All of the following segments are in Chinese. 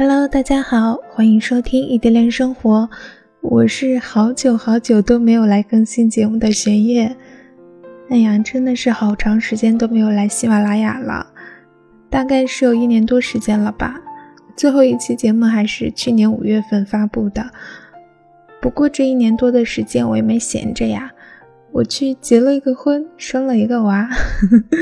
Hello，大家好，欢迎收听异地恋生活。我是好久好久都没有来更新节目的玄烨。哎呀，真的是好长时间都没有来喜马拉雅了，大概是有一年多时间了吧。最后一期节目还是去年五月份发布的。不过这一年多的时间我也没闲着呀，我去结了一个婚，生了一个娃。呵呵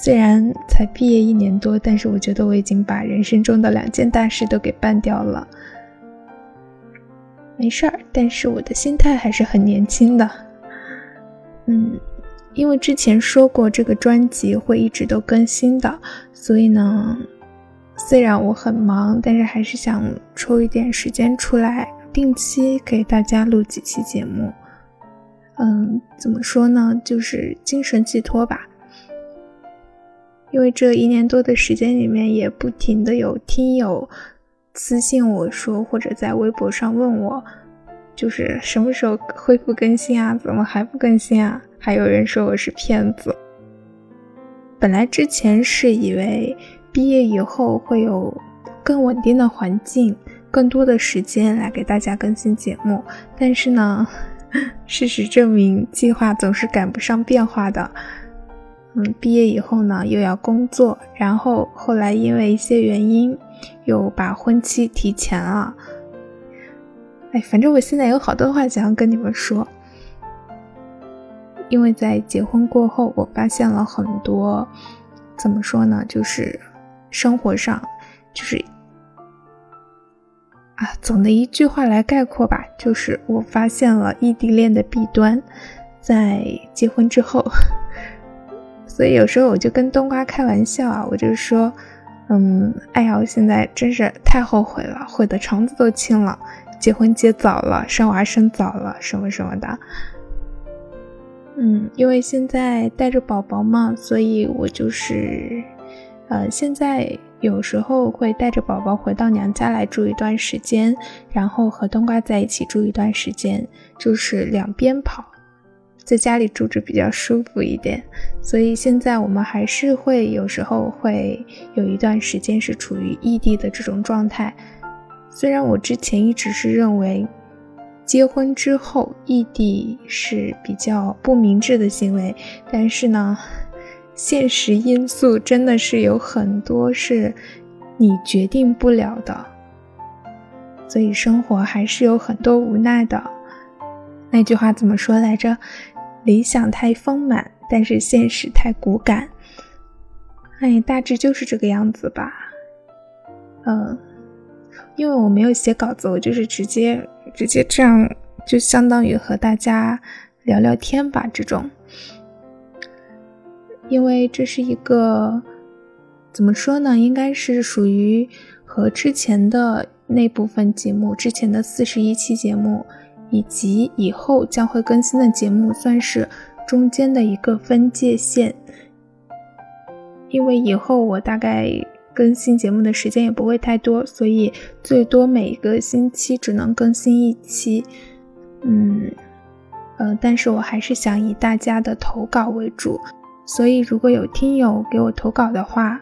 虽然才毕业一年多，但是我觉得我已经把人生中的两件大事都给办掉了。没事儿，但是我的心态还是很年轻的。嗯，因为之前说过这个专辑会一直都更新的，所以呢，虽然我很忙，但是还是想抽一点时间出来，定期给大家录几期节目。嗯，怎么说呢，就是精神寄托吧。因为这一年多的时间里面，也不停的有听友私信我说，或者在微博上问我，就是什么时候恢复更新啊？怎么还不更新啊？还有人说我是骗子。本来之前是以为毕业以后会有更稳定的环境，更多的时间来给大家更新节目，但是呢，事实证明，计划总是赶不上变化的。嗯，毕业以后呢，又要工作，然后后来因为一些原因，又把婚期提前了。哎，反正我现在有好多话想要跟你们说，因为在结婚过后，我发现了很多，怎么说呢，就是生活上，就是啊，总的一句话来概括吧，就是我发现了异地恋的弊端，在结婚之后。所以有时候我就跟冬瓜开玩笑啊，我就说，嗯，哎呀，我现在真是太后悔了，悔的肠子都青了，结婚结早了，生娃生早了，什么什么的。嗯，因为现在带着宝宝嘛，所以我就是，呃，现在有时候会带着宝宝回到娘家来住一段时间，然后和冬瓜在一起住一段时间，就是两边跑。在家里住着比较舒服一点，所以现在我们还是会有时候会有一段时间是处于异地的这种状态。虽然我之前一直是认为结婚之后异地是比较不明智的行为，但是呢，现实因素真的是有很多是你决定不了的，所以生活还是有很多无奈的。那句话怎么说来着？理想太丰满，但是现实太骨感。哎，大致就是这个样子吧。嗯，因为我没有写稿子，我就是直接直接这样，就相当于和大家聊聊天吧。这种，因为这是一个怎么说呢？应该是属于和之前的那部分节目，之前的四十一期节目。以及以后将会更新的节目，算是中间的一个分界线。因为以后我大概更新节目的时间也不会太多，所以最多每个星期只能更新一期。嗯，呃，但是我还是想以大家的投稿为主，所以如果有听友给我投稿的话，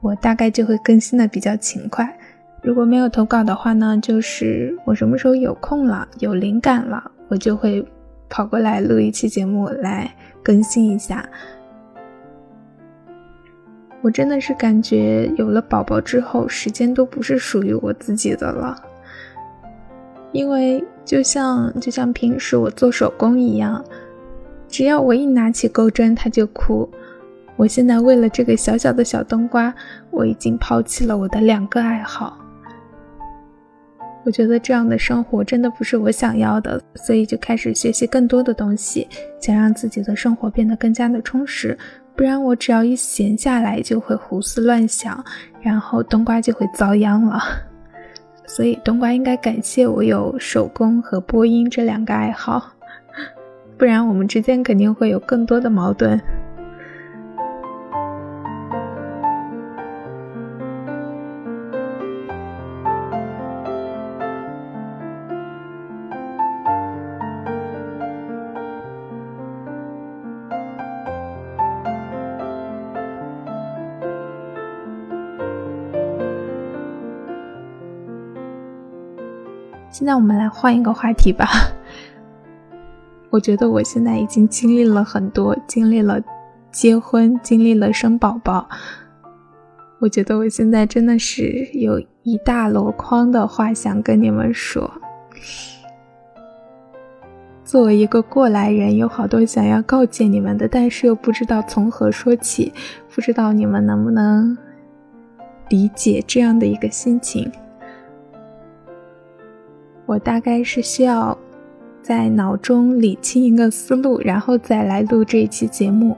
我大概就会更新的比较勤快。如果没有投稿的话呢，就是我什么时候有空了、有灵感了，我就会跑过来录一期节目来更新一下。我真的是感觉有了宝宝之后，时间都不是属于我自己的了，因为就像就像平时我做手工一样，只要我一拿起钩针，他就哭。我现在为了这个小小的小冬瓜，我已经抛弃了我的两个爱好。我觉得这样的生活真的不是我想要的，所以就开始学习更多的东西，想让自己的生活变得更加的充实。不然我只要一闲下来就会胡思乱想，然后冬瓜就会遭殃了。所以冬瓜应该感谢我有手工和播音这两个爱好，不然我们之间肯定会有更多的矛盾。现在我们来换一个话题吧。我觉得我现在已经经历了很多，经历了结婚，经历了生宝宝。我觉得我现在真的是有一大箩筐的话想跟你们说。作为一个过来人，有好多想要告诫你们的，但是又不知道从何说起，不知道你们能不能理解这样的一个心情。我大概是需要在脑中理清一个思路，然后再来录这一期节目。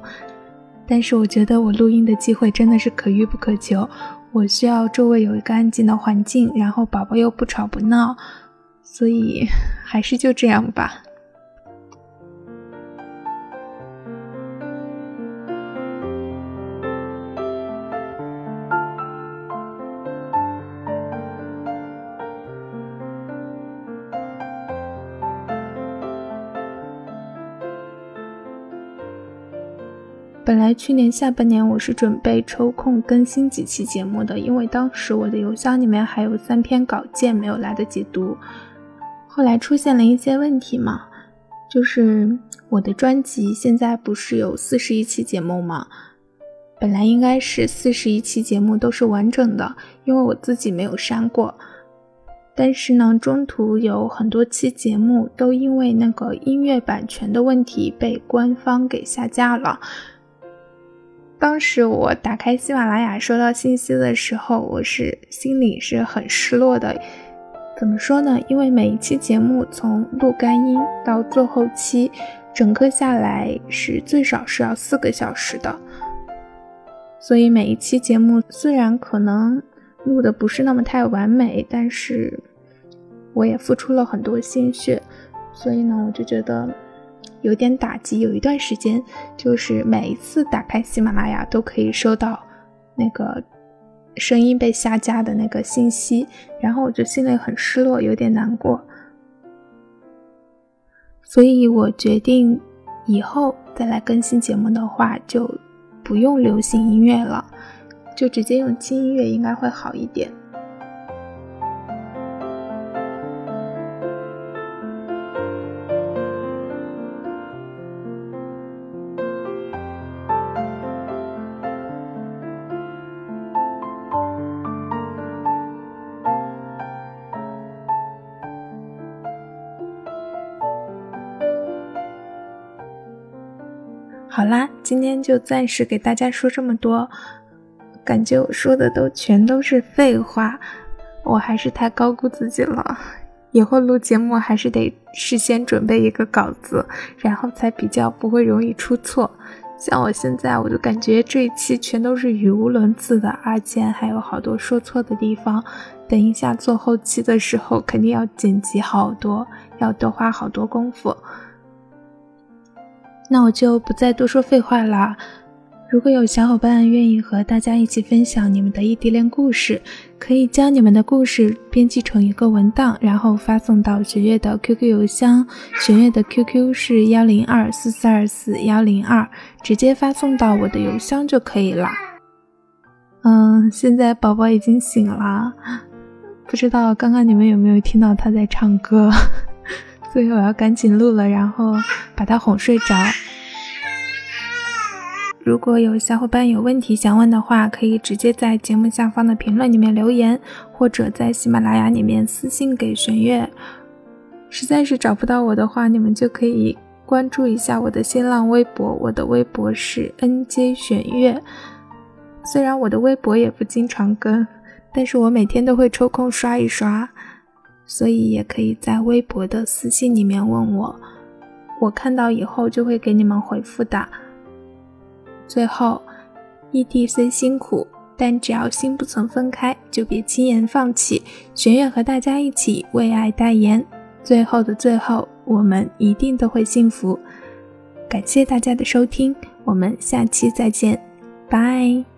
但是我觉得我录音的机会真的是可遇不可求，我需要周围有一个安静的环境，然后宝宝又不吵不闹，所以还是就这样吧。本来去年下半年我是准备抽空更新几期节目的，因为当时我的邮箱里面还有三篇稿件没有来得及读。后来出现了一些问题嘛，就是我的专辑现在不是有四十一期节目吗？本来应该是四十一期节目都是完整的，因为我自己没有删过。但是呢，中途有很多期节目都因为那个音乐版权的问题被官方给下架了。当时我打开喜马拉雅收到信息的时候，我是心里是很失落的。怎么说呢？因为每一期节目从录干音到做后期，整个下来是最少是要四个小时的。所以每一期节目虽然可能录的不是那么太完美，但是我也付出了很多心血。所以呢，我就觉得。有点打击，有一段时间，就是每一次打开喜马拉雅都可以收到那个声音被下架的那个信息，然后我就心里很失落，有点难过。所以我决定以后再来更新节目的话，就不用流行音乐了，就直接用轻音乐，应该会好一点。好啦，今天就暂时给大家说这么多。感觉我说的都全都是废话，我还是太高估自己了。以后录节目还是得事先准备一个稿子，然后才比较不会容易出错。像我现在，我就感觉这一期全都是语无伦次的，而且还有好多说错的地方。等一下做后期的时候，肯定要剪辑好多，要多花好多功夫。那我就不再多说废话啦。如果有小伙伴愿意和大家一起分享你们的异地恋故事，可以将你们的故事编辑成一个文档，然后发送到雪月的 QQ 邮箱。雪月的 QQ 是幺零二四四二四幺零二，直接发送到我的邮箱就可以了。嗯，现在宝宝已经醒了，不知道刚刚你们有没有听到他在唱歌。所以我要赶紧录了，然后把他哄睡着。如果有小伙伴有问题想问的话，可以直接在节目下方的评论里面留言，或者在喜马拉雅里面私信给玄月。实在是找不到我的话，你们就可以关注一下我的新浪微博，我的微博是 nj 玄月。虽然我的微博也不经常更，但是我每天都会抽空刷一刷。所以也可以在微博的私信里面问我，我看到以后就会给你们回复的。最后，异地虽辛苦，但只要心不曾分开，就别轻言放弃。玄月和大家一起为爱代言。最后的最后，我们一定都会幸福。感谢大家的收听，我们下期再见，拜。